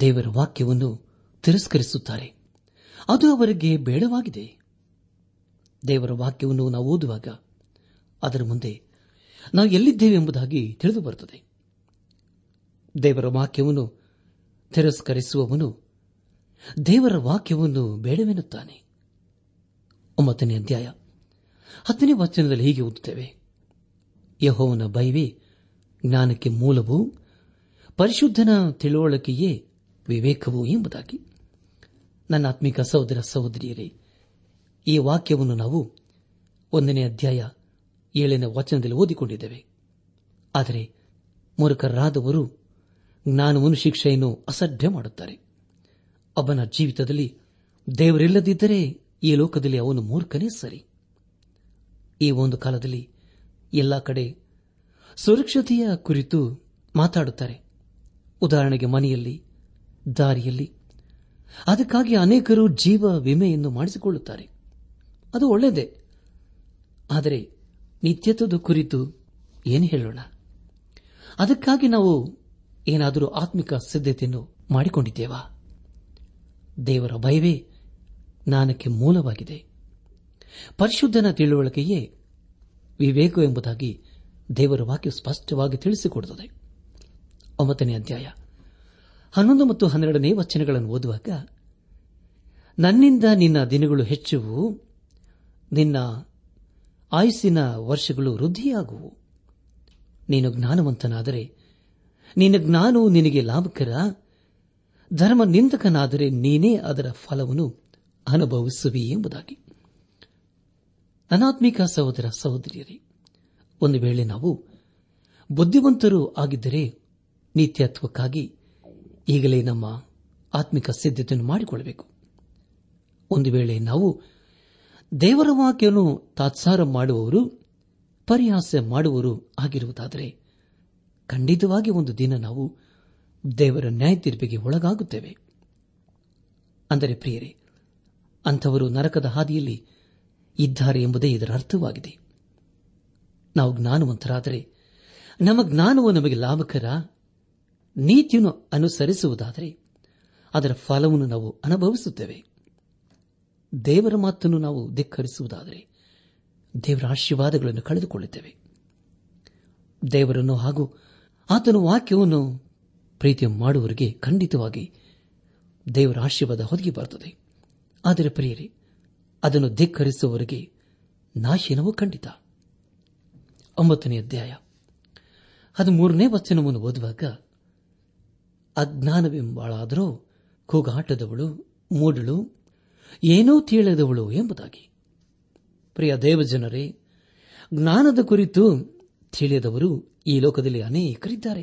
ದೇವರ ವಾಕ್ಯವನ್ನು ತಿರಸ್ಕರಿಸುತ್ತಾರೆ. ಅದು ಅವರಿಗೆ ಬೇಡವಾಗಿದೆ. ದೇವರ ವಾಕ್ಯವನ್ನು ನಾವು ಓದುವಾಗ ಅದರ ಮುಂದೆ ನಾವು ಎಲ್ಲಿದ್ದೇವೆ ಎಂಬುದಾಗಿ ತಿಳಿದು ಬರುತ್ತದೆ ದೇವರ ವಾಕ್ಯವನ್ನು ತಿರಸ್ಕರಿಸುವವನು ದೇವರ ವಾಕ್ಯವನ್ನು ಬೇಡವೆನ್ನುತ್ತಾನೆ. ಒಂಬತ್ತನೇ ಅಧ್ಯಾಯ ಹತ್ತನೇ ವಚನದಲ್ಲಿ ಹೀಗೆ ಓದುತ್ತೇವೆ. ಯಹೋವನ ಭಯವೇ ಜ್ಞಾನಕ್ಕೆ ಮೂಲವು ಪರಿಶುದ್ಧನ ತಿಳುವಳಿಕೆಯೇ ವಿವೇಕವು ಎಂಬುದಾಗಿ. ನನ್ನ ಆತ್ಮಿಕ ಸಹೋದರ ಸಹೋದರಿಯರೇ, ಈ ವಾಕ್ಯವನ್ನು ನಾವು ಒಂದನೇ ಅಧ್ಯಾಯ ಏಳನೇ ವಚನದಲ್ಲಿ ಓದಿಕೊಂಡಿದ್ದೇವೆ. ಆದರೆ ಮೂರ್ಖರಾದವರು ಜ್ಞಾನವನ್ನು ಶಿಕ್ಷೆಯನ್ನು ಅಸಡ್ಡೆ ಮಾಡುತ್ತಾರೆ. ಅವನ ಜೀವಿತದಲ್ಲಿ ದೇವರಿಲ್ಲದಿದ್ದರೆ ಈ ಲೋಕದಲ್ಲಿ ಅವನು ಮೂರ್ಖನೇ ಸರಿ. ಈ ಒಂದು ಕಾಲದಲ್ಲಿ ಎಲ್ಲ ಕಡೆ ಸುರಕ್ಷತೆಯ ಕುರಿತು ಮಾತಾಡುತ್ತಾರೆ. ಉದಾಹರಣೆಗೆ ಮನೆಯಲ್ಲಿ, ದಾರಿಯಲ್ಲಿ. ಅದಕ್ಕಾಗಿ ಅನೇಕರು ಜೀವ ವಿಮೆಯನ್ನು ಮಾಡಿಸಿಕೊಳ್ಳುತ್ತಾರೆ. ಅದು ಒಳ್ಳೆಯದೇ. ಆದರೆ ನಿತ್ಯತ್ವದ ಕುರಿತು ಏನು ಹೇಳೋಣ? ಅದಕ್ಕಾಗಿ ನಾವು ಏನಾದರೂ ಆತ್ಮಿಕ ಸಿದ್ಧತೆಯನ್ನು ಮಾಡಿಕೊಂಡಿದ್ದೇವಾ? ದೇವರ ಭಯವೇ ಜ್ಞಾನಕ್ಕೆ ಮೂಲವಾಗಿದೆ. ಪರಿಶುದ್ಧನ ತಿಳುವಳಿಕೆಯೇ ವಿವೇಕ ಎಂಬುದಾಗಿ ದೇವರ ವಾಕ್ಯ ಸ್ಪಷ್ಟವಾಗಿ ತಿಳಿಸಿಕೊಡುತ್ತದೆ. ಒಂಬತ್ತನೇ ಅಧ್ಯಾಯ. ಹನ್ನೊಂದು ಮತ್ತು ಹನ್ನೆರಡನೇ ವಚನಗಳನ್ನು ಓದುವಾಗ, ನನ್ನಿಂದ ನಿನ್ನ ದಿನಗಳು ಹೆಚ್ಚುವು, ನಿನ್ನ ಆಯುಸ್ಸಿನ ವರ್ಷಗಳು ವೃದ್ಧಿಯಾಗುವು. ನೀನು ಜ್ಞಾನವಂತನಾದರೆ, ನಿನ್ನ ಜ್ಞಾನವು ನಿನಗೆ ಲಾಭಕರ ಧರ್ಮ ನಿಂದಕನಾದರೆ ನೀನೇ ಅದರ ಫಲವನ್ನು ಅನುಭವಿಸುವಿ ಎಂಬುದಾಗಿ. ಅನಾತ್ಮಿಕ ಸಹೋದರ ಸಹೋದರಿಯರೇ ಒಂದು ವೇಳೆ ನಾವು ಬುದ್ಧಿವಂತರು ಆಗಿದ್ದರೆ ನಿತ್ಯತ್ವಕ್ಕಾಗಿ ಈಗಲೇ ನಮ್ಮ ಆತ್ಮಿಕ ಸಿದ್ಧತೆಯನ್ನು ಮಾಡಿಕೊಳ್ಳಬೇಕು. ಒಂದು ವೇಳೆ ನಾವು ದೇವರ ವಾಕ್ಯವನ್ನು ತಾತ್ಸಾರ ಮಾಡುವವರು ಪರಿಹಾಸ ಮಾಡುವವರು ಆಗಿರುವುದಾದರೆ ಖಂಡಿತವಾಗಿ ಒಂದು ದಿನ ನಾವು ದೇವರ ನ್ಯಾಯ ತೀರ್ಪಿಗೆ ಒಳಗಾಗುತ್ತೇವೆ. ಅಂದರೆ ಪ್ರಿಯರೇ, ಅಂಥವರು ನರಕದ ಹಾದಿಯಲ್ಲಿ ಇದ್ದಾರೆ ಎಂಬುದೇ ಇದರ ಅರ್ಥವಾಗಿದೆ. ನಾವು ಜ್ಞಾನವಂತರಾದರೆ ನಮ್ಮ ಜ್ಞಾನವು ನಮಗೆ ಲಾಭಕರ ನೀತಿಯನ್ನು ಅನುಸರಿಸುವುದಾದರೆ ಅದರ ಫಲವನ್ನು ನಾವು ಅನುಭವಿಸುತ್ತೇವೆ. ದೇವರ ಮಾತನ್ನು ನಾವು ಧಿಕ್ಕರಿಸುವುದಾದರೆ ದೇವರ ಆಶೀರ್ವಾದಗಳನ್ನು ಕಳೆದುಕೊಳ್ಳುತ್ತೇವೆ. ದೇವರನ್ನು ಹಾಗೂ ಆತನ ವಾಕ್ಯವನ್ನು ಪ್ರೀತಿ ಮಾಡುವವರಿಗೆ ಖಂಡಿತವಾಗಿ ದೇವರ ಆಶೀರ್ವಾದ ಹೊದಗಿ ಬರುತ್ತದೆ. ಆದರೆ ಪ್ರಿಯರೇ, ಅದನ್ನು ಧಿಕ್ಕರಿಸುವವರಿಗೆ ನಾಶಿನವೂ ಖಂಡಿತ. ಒಂಬತ್ತನೇ ಅಧ್ಯಾಯ. ಹದಿಮೂರನೇ ವಚನವನ್ನು ಓದುವಾಗ, ಅಜ್ಞಾನವೆಂಬಾಳಾದರೂ ಕೂಗಾಟದವಳು, ಮೂಡಳು, ಏನೋ ತಿಳಿದವಳು ಎಂಬುದಾಗಿ. ಪ್ರಿಯ ದೇವಜನರೇ, ಜ್ಞಾನದ ಕುರಿತು ತಿಳಿಯದವರು ಈ ಲೋಕದಲ್ಲಿ ಅನೇಕರಿದ್ದಾರೆ.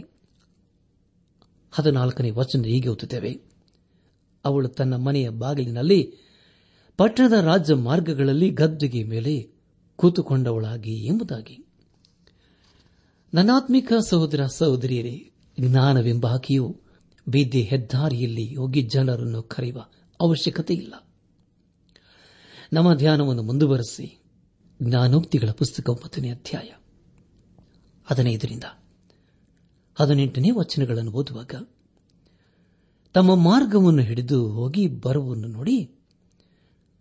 ಹದಿನಾಲ್ಕನೇ ವಚನ ಹೀಗೆ ಓದುತ್ತೇವೆ. ಅವಳು ತನ್ನ ಮನೆಯ ಬಾಗಿಲಿನಲ್ಲಿ ಪಟ್ಟಣದ ರಾಜ್ಯ ಮಾರ್ಗಗಳಲ್ಲಿ ಗದ್ದುಗೆ ಮೇಲೆ ಕೂತುಕೊಂಡವಳಾಗಿ ಎಂಬುದಾಗಿ. ನನಾತ್ಮಿಕ ಸಹೋದರ ಸಹೋದರಿಯರೇ, ಜ್ಞಾನವೆಂಬ ಆಕೆಯು ಬೀದಿ ಹೆದ್ದಾರಿಯಲ್ಲಿ ಹೋಗಿ ಜನರನ್ನು ಕರೆಯುವ ಅವಶ್ಯಕತೆ ಇಲ್ಲ. ನಮ್ಮ ಧ್ಯಾನವನ್ನು ಮುಂದುವರೆಸಿ ಜ್ಞಾನೋಕ್ತಿಗಳ ಪುಸ್ತಕ ಒಂಬತ್ತನೇ ಅಧ್ಯಾಯ ಹದಿನೈದರಿಂದ ಹದಿನೆಂಟನೇ ವಚನಗಳನ್ನು ಓದುವಾಗ ತಮ್ಮ ಮಾರ್ಗವನ್ನು ಹಿಡಿದು ಹೋಗಿ ಬರುವನ್ನು ನೋಡಿ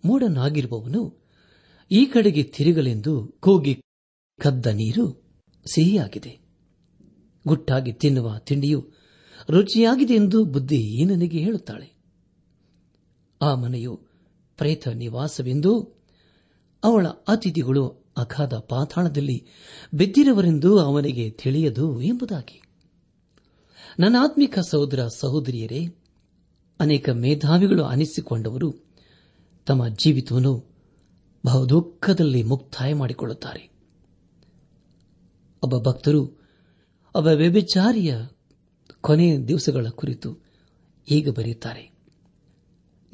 ಮೂಡನಾಗಿರುವವನು ಈ ಕಡೆಗೆ ತಿರುಗಲೆಂದು ಕೂಗಿ ಕದ್ದ ನೀರು ಸಿಹಿಯಾಗಿದೆ. ಗುಟ್ಟಾಗಿ ತಿನ್ನುವ ತಿಂಡಿಯು ರುಚಿಯಾಗಿದೆ ಎಂದು ಬುದ್ಧಿ ನನಗೆ ಹೇಳುತ್ತಾಳೆ. ಆ ಮನೆಯು ಪ್ರೇತ ನಿವಾಸವೆಂದು ಅವಳ ಅತಿಥಿಗಳು ಅಗಾಧ ಪಾತಾಳದಲ್ಲಿ ಬಿದ್ದಿರುವರೆಂದು ಅವನಿಗೆ ತಿಳಿಯದು ಎಂಬುದಾಗಿ. ನನ್ನ ಆತ್ಮಿಕ ಸಹೋದರ ಸಹೋದರಿಯರೇ, ಅನೇಕ ಮೇಧಾವಿಗಳು ಅನಿಸಿಕೊಂಡವರು ತಮ್ಮ ಜೀವಿತವನ್ನು ಬಹುದುಃಖದಲ್ಲಿ ಮುಕ್ತಾಯ ಮಾಡಿಕೊಳ್ಳುತ್ತಾರೆ. ಒಬ್ಬ ಭಕ್ತರು, ಒಬ್ಬ ವ್ಯಭಿಚಾರಿಯ ಕೊನೆಯ ದಿವಸಗಳ ಕುರಿತು ಈಗ ಬರೆಯುತ್ತಾರೆ.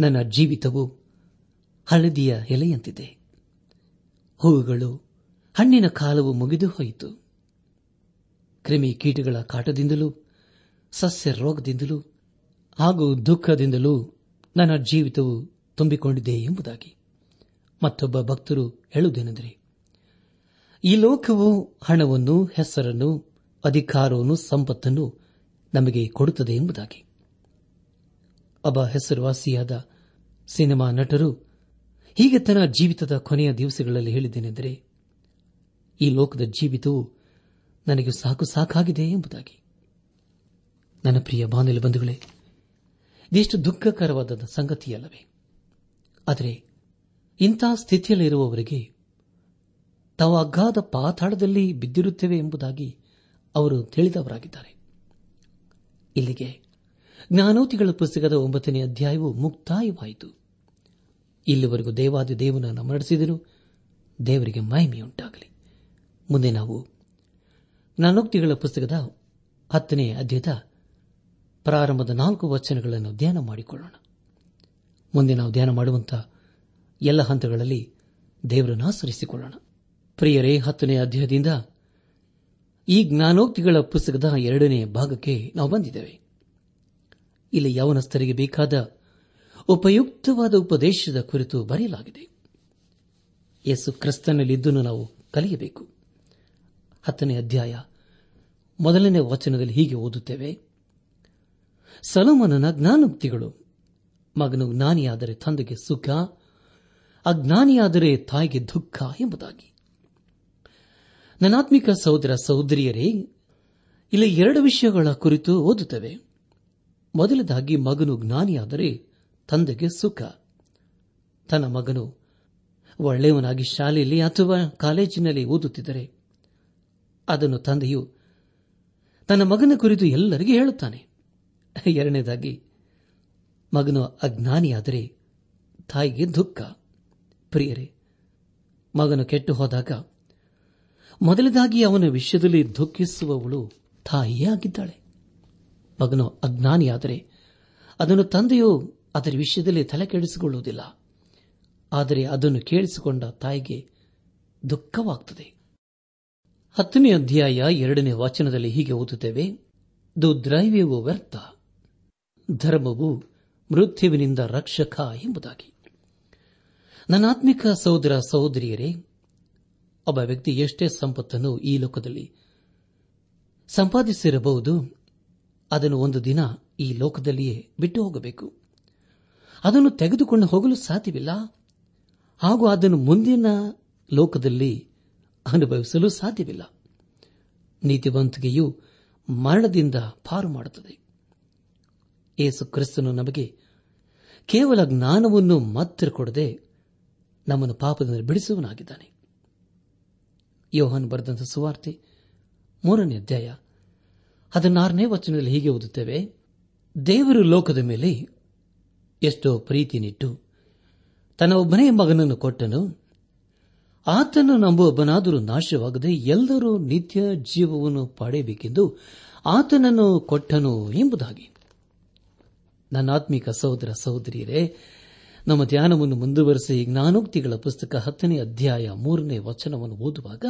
ನನ್ನ ಜೀವಿತವು ಹಳದಿಯ ಎಲೆಯಂತಿದೆ. ಹೂವುಗಳು ಹಣ್ಣಿನ ಕಾಲವು ಮುಗಿದು ಹೋಯಿತು. ಕ್ರಿಮಿ ಕೀಟಗಳ ಕಾಟದಿಂದಲೂ, ಸಸ್ಯ ರೋಗದಿಂದಲೂ, ಹಾಗೂ ದುಃಖದಿಂದಲೂ ನನ್ನ ಜೀವಿತವು ತುಂಬಿಕೊಂಡಿದೆ ಎಂಬುದಾಗಿ ಮತ್ತೊಬ್ಬ ಭಕ್ತರು ಹೇಳುವುದೇನೆಂದರೆ ಈ ಲೋಕವು ಹಣವನ್ನು, ಹೆಸರನ್ನು, ಅಧಿಕಾರವನ್ನು, ಸಂಪತ್ತನ್ನು ನಮಗೆ ಕೊಡುತ್ತದೆ ಎಂಬುದಾಗಿ. ಒಬ್ಬ ಹೆಸರುವಾಸಿಯಾದ ಸಿನಿಮಾ ನಟರು ಹೀಗೆ ತನ್ನ ಜೀವಿತದ ಕೊನೆಯ ದಿವಸಗಳಲ್ಲಿ ಹೇಳಿದ್ದೇನೆಂದರೆ, ಈ ಲೋಕದ ಜೀವಿತವು ನನಗೆ ಸಾಕು ಸಾಕಾಗಿದೆ ಎಂಬುದಾಗಿ. ನನ್ನ ಪ್ರಿಯ ಬಾನಲಿ ಬಂಧುಗಳೇ ಇದೆಷ್ಟು ದುಃಖಕರವಾದ ಸಂಗತಿಯಲ್ಲವೇ. ಆದರೆ ಇಂಥ ಸ್ಥಿತಿಯಲ್ಲಿರುವವರಿಗೆ ತಾವು ಅಗಾಧ ಪಾತಾಳದಲ್ಲಿ ಬಿದ್ದಿರುತ್ತೇವೆ ಎಂಬುದಾಗಿ ಅವರು ತಿಳಿದವರಾಗಿದ್ದಾರೆ. ಇಲ್ಲಿಗೆ ಜ್ಞಾನೋತಿಗಳ ಪುಸ್ತಕದ ಒಂಬತ್ತನೇ ಅಧ್ಯಾಯವು ಮುಕ್ತಾಯವಾಯಿತು. ಇಲ್ಲಿವರೆಗೂ ದೇವಾದಿ ದೇವನನ್ನು ನಡೆಸಿದನು ದೇವರಿಗೆ ಮಹಿಮೆಯುಂಟಾಗಲಿ. ಮುಂದೆ ನಾವು ಜ್ಞಾನೋಕ್ತಿಗಳ ಪುಸ್ತಕದ ಹತ್ತನೇ ಅಧ್ಯಾಯದ ಪ್ರಾರಂಭದ ನಾಲ್ಕು ವಚನಗಳನ್ನು ಧ್ಯಾನ ಮಾಡಿಕೊಳ್ಳೋಣ. ಮುಂದೆ ನಾವು ಧ್ಯಾನ ಮಾಡುವಂತಹ ಎಲ್ಲ ಹಂತಗಳಲ್ಲಿ ದೇವರನ್ನು ಆಚರಿಸಿಕೊಳ್ಳೋಣ ಪ್ರಿಯರೇ, ಹತ್ತನೇ ಅಧ್ಯಾಯದಿಂದ ಈ ಜ್ಞಾನೋಕ್ತಿಗಳ ಪುಸ್ತಕದ ಎರಡನೇ ಭಾಗಕ್ಕೆ ನಾವು ಬಂದಿದ್ದೇವೆ. ಇಲ್ಲಿ ಯವನಸ್ಥರಿಗೆ ಬೇಕಾದ ಉಪಯುಕ್ತವಾದ ಉಪದೇಶದ ಕುರಿತು ಬರೆಯಲಾಗಿದೆ. ಯೇಸು ಕ್ರಿಸ್ತನಲ್ಲಿದ್ದನ್ನು ನಾವು ಕಲಿಯಬೇಕು. ಹತ್ತನೇ ಅಧ್ಯಾಯ ಮೊದಲನೇ ವಚನದಲ್ಲಿ ಹೀಗೆ ಓದುತ್ತೇವೆ. ಸಲೋಮನನ ಜ್ಞಾನೋಕ್ತಿಗಳು, ಮಗನು ಜ್ಞಾನಿಯಾದರೆ ತಂದೆಗೆ ಸುಖ, ಅಜ್ಞಾನಿಯಾದರೆ ತಾಯಿಗೆ ದುಃಖ ಎಂಬುದಾಗಿ. ನನಾತ್ಮಿಕ ಸಹೋದರ ಸಹೋದರಿಯರೇ, ಇಲ್ಲಿ ಎರಡು ವಿಷಯಗಳ ಕುರಿತು ಓದುತ್ತವೆ. ಮೊದಲದಾಗಿ ಮಗನು ಜ್ಞಾನಿಯಾದರೆ ತಂದೆಗೆ ಸುಖ. ತನ್ನ ಮಗನು ಒಳ್ಳೆಯವನಾಗಿ ಶಾಲೆಯಲ್ಲಿ ಅಥವಾ ಕಾಲೇಜಿನಲ್ಲಿ ಓದುತ್ತಿದ್ದರೆ ಅದನ್ನು ತಂದೆಯು ತನ್ನ ಮಗನ ಕುರಿತು ಎಲ್ಲರಿಗೂ ಹೇಳುತ್ತಾನೆ. ಎರಡನೇದಾಗಿ, ಮಗನು ಅಜ್ಞಾನಿಯಾದರೆ ತಾಯಿಗೆ ದುಃಖ. ಪ್ರಿಯರೇ, ಮಗನು ಕೆಟ್ಟು ಹೋದಾಗ ಮೊದಲದಾಗಿ ಅವನ ವಿಷಯದಲ್ಲಿ ದುಃಖಿಸುವವಳು ತಾಯಿಯಾಗಿದ್ದಾಳೆ. ಮಗನು ಅಜ್ಞಾನಿಯಾದರೆ ಅದನ್ನು ತಂದೆಯು ಅದರ ವಿಷಯದಲ್ಲಿ ತಲೆ ಕೆಡಿಸಿಕೊಳ್ಳುವುದಿಲ್ಲ. ಆದರೆ ಅದನ್ನು ಕೇಳಿಸಿಕೊಂಡ ತಾಯಿಗೆ ದುಃಖವಾಗುತ್ತದೆ ಹತ್ತನೇ ಅಧ್ಯಾಯ ಎರಡನೇ ವಾಚನದಲ್ಲಿ ಹೀಗೆ ಓದುತ್ತೇವೆ. ದುದ್ರೈವ್ಯವು ವ್ಯರ್ಥ, ಧರ್ಮವು ಮೃತ್ಯುವಿನಿಂದ ರಕ್ಷಕ ಎಂಬುದಾಗಿ. ನನ್ನಾತ್ಮಿಕ ಸಹೋದರ ಸಹೋದರಿಯರೇ ಒಬ್ಬ ವ್ಯಕ್ತಿ ಎಷ್ಟೇ ಸಂಪತ್ತನ್ನು ಈ ಲೋಕದಲ್ಲಿ ಸಂಪಾದಿಸಿರಬಹುದು, ಅದನ್ನು ಒಂದು ದಿನ ಈ ಲೋಕದಲ್ಲಿಯೇ ಬಿಟ್ಟು ಹೋಗಬೇಕು. ಅದನ್ನು ತೆಗೆದುಕೊಂಡು ಹೋಗಲು ಸಾಧ್ಯವಿಲ್ಲ. ಹಾಗೂ ಅದನ್ನು ಮುಂದಿನ ಲೋಕದಲ್ಲಿ ಅನುಭವಿಸಲು ಸಾಧ್ಯವಿಲ್ಲ. ನೀತಿವಂತಿಕೆಯು ಮರಣದಿಂದ ಪಾರು ಮಾಡುತ್ತದೆ. ಯೇಸು ಕ್ರಿಸ್ತನು ನಮಗೆ ಕೇವಲ ಜ್ಞಾನವನ್ನು ಮಾತ್ರ ಕೊಡದೆ ನಮ್ಮನ್ನು ಪಾಪದಿಂದ ಬಿಡಿಸುವನಾಗಿದ್ದಾನೆ ಯೋಹನ್ ಬರೆದಂತ ಸುವಾರ್ತೆ. ಮೂರನೇ ಅಧ್ಯಾಯ. ಹದಿನಾರನೇ ವಚನದಲ್ಲಿ ಹೀಗೆ ಓದುತ್ತೇವೆ, ದೇವರು ಲೋಕದ ಮೇಲೆ ಎಷ್ಟೋ ಪ್ರೀತಿನಿಟ್ಟು ತನ್ನ ಒಬ್ಬನೇ ಮಗನನ್ನು ಕೊಟ್ಟನು. ಆತನು ನಂಬುವೊಬ್ಬನಾದರೂ ನಾಶವಾಗದೆ ಎಲ್ಲರೂ ನಿತ್ಯ ಜೀವವನ್ನು ಪಡೆಯಬೇಕೆಂದು ಆತನನ್ನು ಕೊಟ್ಟನು ಎಂಬುದಾಗಿ. ನನ್ನ ಆತ್ಮಿಕ ಸಹೋದರ ಸಹೋದರಿಯರೇ ನಮ್ಮ ಧ್ಯಾನವನ್ನು ಮುಂದುವರೆಸಿ ಜ್ಞಾನೋಕ್ತಿಗಳ ಪುಸ್ತಕ ಹತ್ತನೇ ಅಧ್ಯಾಯ ಮೂರನೇ ವಚನವನ್ನು ಓದುವಾಗ,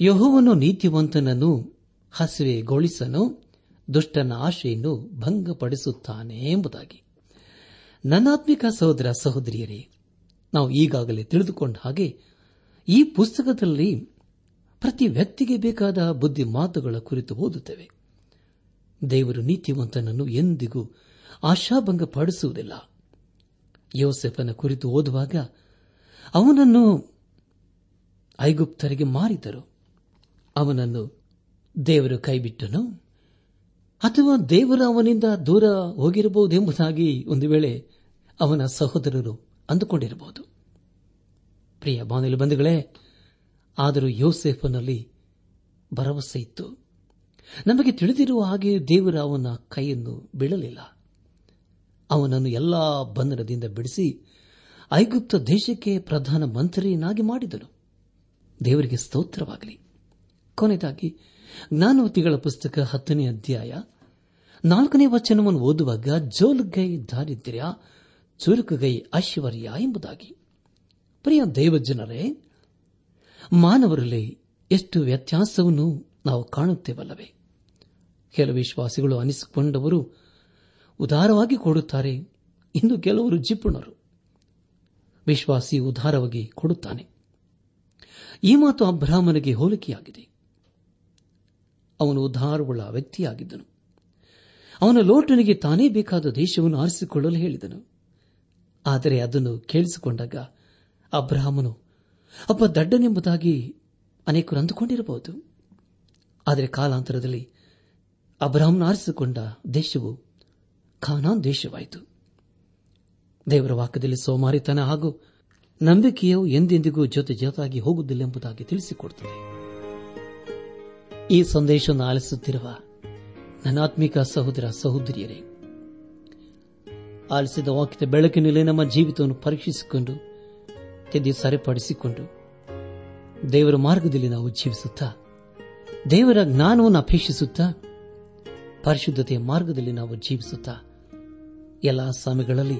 ಯಹೋವನು ನೀತಿವಂತನನ್ನು ಹಸಿವೆಗೊಳಿಸನು, ದುಷ್ಟನ ಆಶೆಯನ್ನು ಭಂಗಪಡಿಸುತ್ತಾನೆ ಎಂಬುದಾಗಿ. ನನ್ನಾತ್ಮಿಕ ಸಹೋದರ ಸಹೋದರಿಯರೇ, ನಾವು ಈಗಾಗಲೇ ತಿಳಿದುಕೊಂಡ ಹಾಗೆ ಈ ಪುಸ್ತಕದಲ್ಲಿ ಪ್ರತಿ ವ್ಯಕ್ತಿಗೆ ಬೇಕಾದ ಬುದ್ಧಿ ಮಾತುಗಳ ಕುರಿತು ಓದುತ್ತೇವೆ. ದೇವರು ನೀತಿವಂತನನ್ನು ಎಂದಿಗೂ ಆಶಾಭಂಗಪಡಿಸುವುದಿಲ್ಲ. ಯೋಸೆಫನ ಕುರಿತು ಓದುವಾಗ ಅವನನ್ನು ಐಗುಪ್ತರಿಗೆ ಮಾರಿದರು. ಅವನನ್ನು ದೇವರು ಕೈಬಿಟ್ಟನು. ಅಥವಾ ದೇವರು ಅವನಿಂದ ದೂರ ಹೋಗಿರಬಹುದೆಂಬುದಾಗಿ ಒಂದು ವೇಳೆ ಅವನ ಸಹೋದರರು ಅಂದುಕೊಂಡಿರಬಹುದು. ಪ್ರಿಯ ಬಾನಲಿ ಬಂಧುಗಳೇ, ಆದರೂ ಯೋಸೆಫನಲ್ಲಿ ಭರವಸೆ ಇತ್ತು. ನಮಗೆ ತಿಳಿದಿರುವ ಹಾಗೆ ದೇವರ ಅವನ ಕೈಯನ್ನು ಬಿಡಲಿಲ್ಲ ಅವನನ್ನು ಎಲ್ಲಾ ಬಂಧನದಿಂದ ಬಿಡಿಸಿ ಐಗುಪ್ತ ದೇಶಕ್ಕೆ ಪ್ರಧಾನ ಮಂತ್ರಿಯನ್ನಾಗಿ ಮಾಡಿದನು. ದೇವರಿಗೆ ಸ್ತೋತ್ರವಾಗಲಿ. ಕೊನೆಯದಾಗಿ, ಜ್ಞಾನವತಿಗಳ ಪುಸ್ತಕ ಹತ್ತನೇ ಅಧ್ಯಾಯ ನಾಲ್ಕನೇ ವಚನವನ್ನು ಓದುವಾಗ ಜೋಲ್ಗೈ ದಾರಿದ್ರ್ಯ, ಚುರುಕುಗೈ ಐಶ್ವರ್ಯ ಎಂಬುದಾಗಿ. ಪ್ರಿಯ ದೇವಜನರೇ, ಮಾನವರಲ್ಲಿ ಎಷ್ಟು ವ್ಯತ್ಯಾಸವನ್ನು ನಾವು ಕಾಣುತ್ತೇವಲ್ಲವೇ? ಕೆಲ ವಿಶ್ವಾಸಿಗಳು ಅನಿಸಿಕೊಂಡವರು ಉದಾರವಾಗಿ ಕೊಡುತ್ತಾರೆ ಇನ್ನು ಕೆಲವರು ಜಿಪುಣರು. ವಿಶ್ವಾಸಿ ಉದಾರವಾಗಿ ಕೊಡುತ್ತಾನೆ. ಈ ಮಾತು ಅಬ್ರಾಹ್ಮನಿಗೆ ಹೋಲಿಕೆಯಾಗಿದೆ. ಅವನು ಉದಾರವುಳ್ಳ ವ್ಯಕ್ತಿಯಾಗಿದ್ದನು. ಅವನ ಲೋಟನಿಗೆ ತಾನೇ ಬೇಕಾದ ದೇಶವನ್ನು ಆರಿಸಿಕೊಳ್ಳಲು ಹೇಳಿದನು. ಆದರೆ ಅದನ್ನು ಕೇಳಿಸಿಕೊಂಡಾಗ ಅಬ್ರಾಹ್ಮನು, ಅಪ್ಪ, ದಡ್ಡನೆಂಬುದಾಗಿ ಅನೇಕರು ಅಂದುಕೊಂಡಿರಬಹುದು. ಆದರೆ ಕಾಲಾಂತರದಲ್ಲಿ ಅಬ್ರಾಹ್ಮನ ಆರಿಸಿಕೊಂಡ ದೇಶವು ಖಾನಾನ್ ದೇಶವಾಯಿತು ದೇವರ ವಾಕ್ಯದಲ್ಲಿ ಸೋಮಾರಿತನ ಹಾಗೂ ನಂಬಿಕೆಯು ಎಂದೆಂದಿಗೂ ಜೊತೆ ಜೊತೆಯಾಗಿ ಹೋಗುವುದಿಲ್ಲ ಎಂಬುದಾಗಿ ತಿಳಿಸಿಕೊಡುತ್ತದೆ. ಈ ಸಂದೇಶವನ್ನು ಆಲಿಸುತ್ತಿರುವ ನನಾತ್ಮಿಕ ಸಹೋದರ ಸಹೋದರಿಯರೇ, ಆಲಿಸಿದ ವಾಕ್ಯದ ಬೆಳಕಿನಲ್ಲಿ ನಮ್ಮ ಜೀವಿತವನ್ನು ಪರೀಕ್ಷಿಸಿಕೊಂಡು, ತಿದ್ದಿ ಸರಿಪಡಿಸಿಕೊಂಡು, ದೇವರ ಮಾರ್ಗದಲ್ಲಿ ನಾವು ಜೀವಿಸುತ್ತಾ, ದೇವರ ಜ್ಞಾನವನ್ನು ಅಪೇಕ್ಷಿಸುತ್ತಾ, ಪರಿಶುದ್ಧತೆಯ ಮಾರ್ಗದಲ್ಲಿ ನಾವು ಜೀವಿಸುತ್ತಾ ಎಲ್ಲ ಸಮಯಗಳಲ್ಲಿ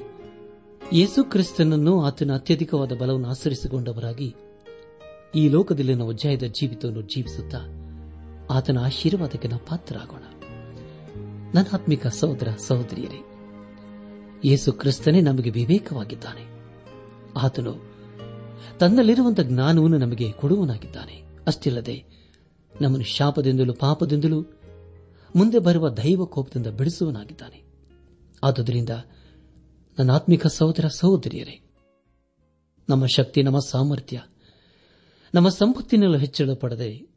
ಯೇಸು ಕ್ರಿಸ್ತನನ್ನು ಆತನ ಅತ್ಯಧಿಕವಾದ ಬಲವನ್ನು ಆಚರಿಸಿಕೊಂಡವರಾಗಿ ಈ ಲೋಕದಲ್ಲಿ ನಾವು ಜಯದ ಜೀವಿತವನ್ನು ಜೀವಿಸುತ್ತಾ ಆತನ ಆಶೀರ್ವಾದಕ್ಕೆ ನಾವು ಪಾತ್ರರಾಗೋಣ. ನನ್ನ ಆತ್ಮಿಕ ಸಹೋದರ ಸಹೋದರಿಯರೇ, ಯೇಸು ಕ್ರಿಸ್ತನೇ ನಮಗೆ ವಿವೇಕವಾಗಿದ್ದಾನೆ. ಆತನು ತನ್ನಲ್ಲಿರುವಂತಹ ಜ್ಞಾನವನ್ನು ನಮಗೆ ಕೊಡುವನಾಗಿದ್ದಾನೆ ಅಷ್ಟಿಲ್ಲದೆ ನಮ್ಮನ್ನು ಶಾಪದಿಂದಲೂ ಪಾಪದಿಂದಲೂ ಮುಂದೆ ಬರುವ ದೈವ ಕೋಪದಿಂದ ಬಿಡಿಸುವನಾಗಿದ್ದಾನೆ ಆದುದರಿಂದ ನನ್ನ ಆತ್ಮಿಕ ಸಹೋದರ ಸಹೋದರಿಯರೇ, ನಮ್ಮ ಶಕ್ತಿ, ನಮ್ಮ ಸಾಮರ್ಥ್ಯ, ನಮ್ಮ ಸಂಪತ್ತಿನಲ್ಲಿ ಹೆಚ್ಚಳ ಪಡದೆ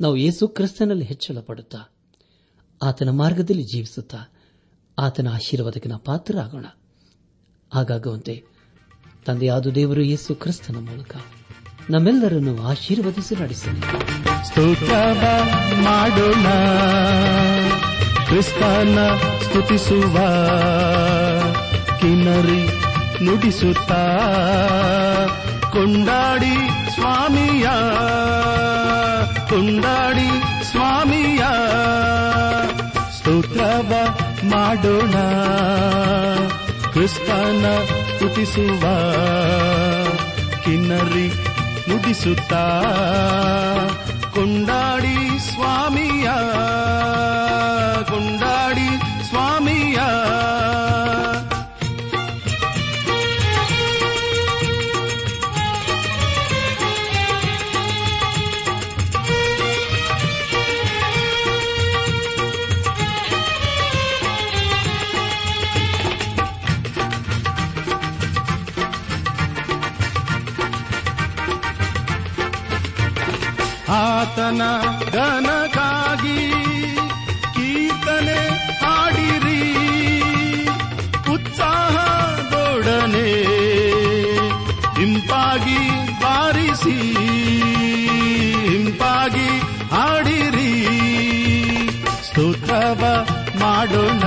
ನಾವು ಯೇಸು ಕ್ರಿಸ್ತನಲ್ಲಿ ಹೆಚ್ಚಳ ಪಡುತ್ತಾ ಆತನ ಮಾರ್ಗದಲ್ಲಿ ಜೀವಿಸುತ್ತಾ ಆತನ ಆಶೀರ್ವಾದಕ್ಕೆ ನಾವು ಪಾತ್ರರಾಗೋಣ. ಹಾಗಾಗುವಂತೆ ತಂದೆಯಾದ ದೇವರು ಯೇಸು ಕ್ರಿಸ್ತನ ಮೂಲಕ ನಮ್ಮೆಲ್ಲರನ್ನು ಆಶೀರ್ವದಿಸಿ ನಡೆಸಲಿ. ಕ್ರಿಸ್ತನ ಸ್ತುತಿಸುವ ಕಿನರಿ ನುಡಿಸುತ್ತ ಕೊಂಡಾಡಿ ಸ್ವಾಮಿಯ ಕೊಂಡಾಡಿ ಸ್ವಾಮಿಯ, ಸ್ತೋತ್ರವ ಮಾಡೋಣ. ಕ್ರಿಸ್ತನ ಸ್ತುತಿಸುವ ಕಿನ್ನರಿ ನುಡಿಸುತ್ತ ಕೊಂಡಾಡಿ ಸ್ವಾಮಿಯ ಕೊಂಡಾಡಿ ಸ್ವಾಮಿಯ ಆತನ ಘನಕ್ಕಾಗಿ ಸ್ತೋತ್ರವ ಮಾಡೋಣ.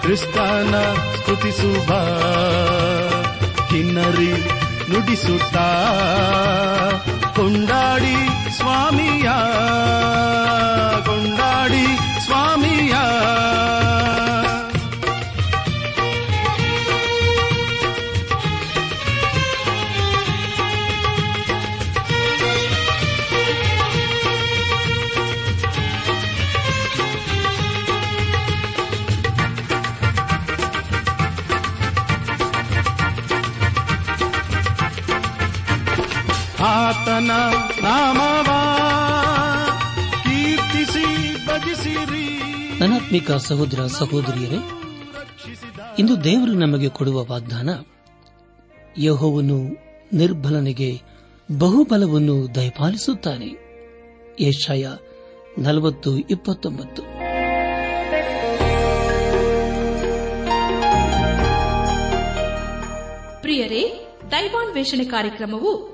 ಕ್ರಿಸ್ತನ ಸ್ತುತಿಸುವ ಕಿನ್ನರಿ ನುಡಿಸುತ್ತಾ. ಕೊಂಡಾಡಿ ಸ್ವಾಮಿಯ ಕೊಂಡಾಡಿ ಸ್ವಾಮಿಯ. ಆತನ ನಾಮವ ಕೀರ್ತಿಸಿ ಭಜಿಸಿರಿ. ನನಾತ್ಮಿಕ ಸಹೋದರ ಸಹೋದರಿಯರೇ ಇಂದು ದೇವರು ನಮಗೆ ಕೊಡುವ ವಾಗ್ದಾನ ಯಹೋವನು ನಿರ್ಬಲನಿಗೆ ಬಹುಬಲವನ್ನು ದಯಪಾಲಿಸುತ್ತಾನೆ. ಏಷಾಯ ನಲವತ್ತು ಇಪ್ಪತ್ತೊಂಬತ್ತು. ಪ್ರಿಯರೇ ದೈವಾನ್ವೇಷಣೆ ಕಾರ್ಯಕ್ರಮವು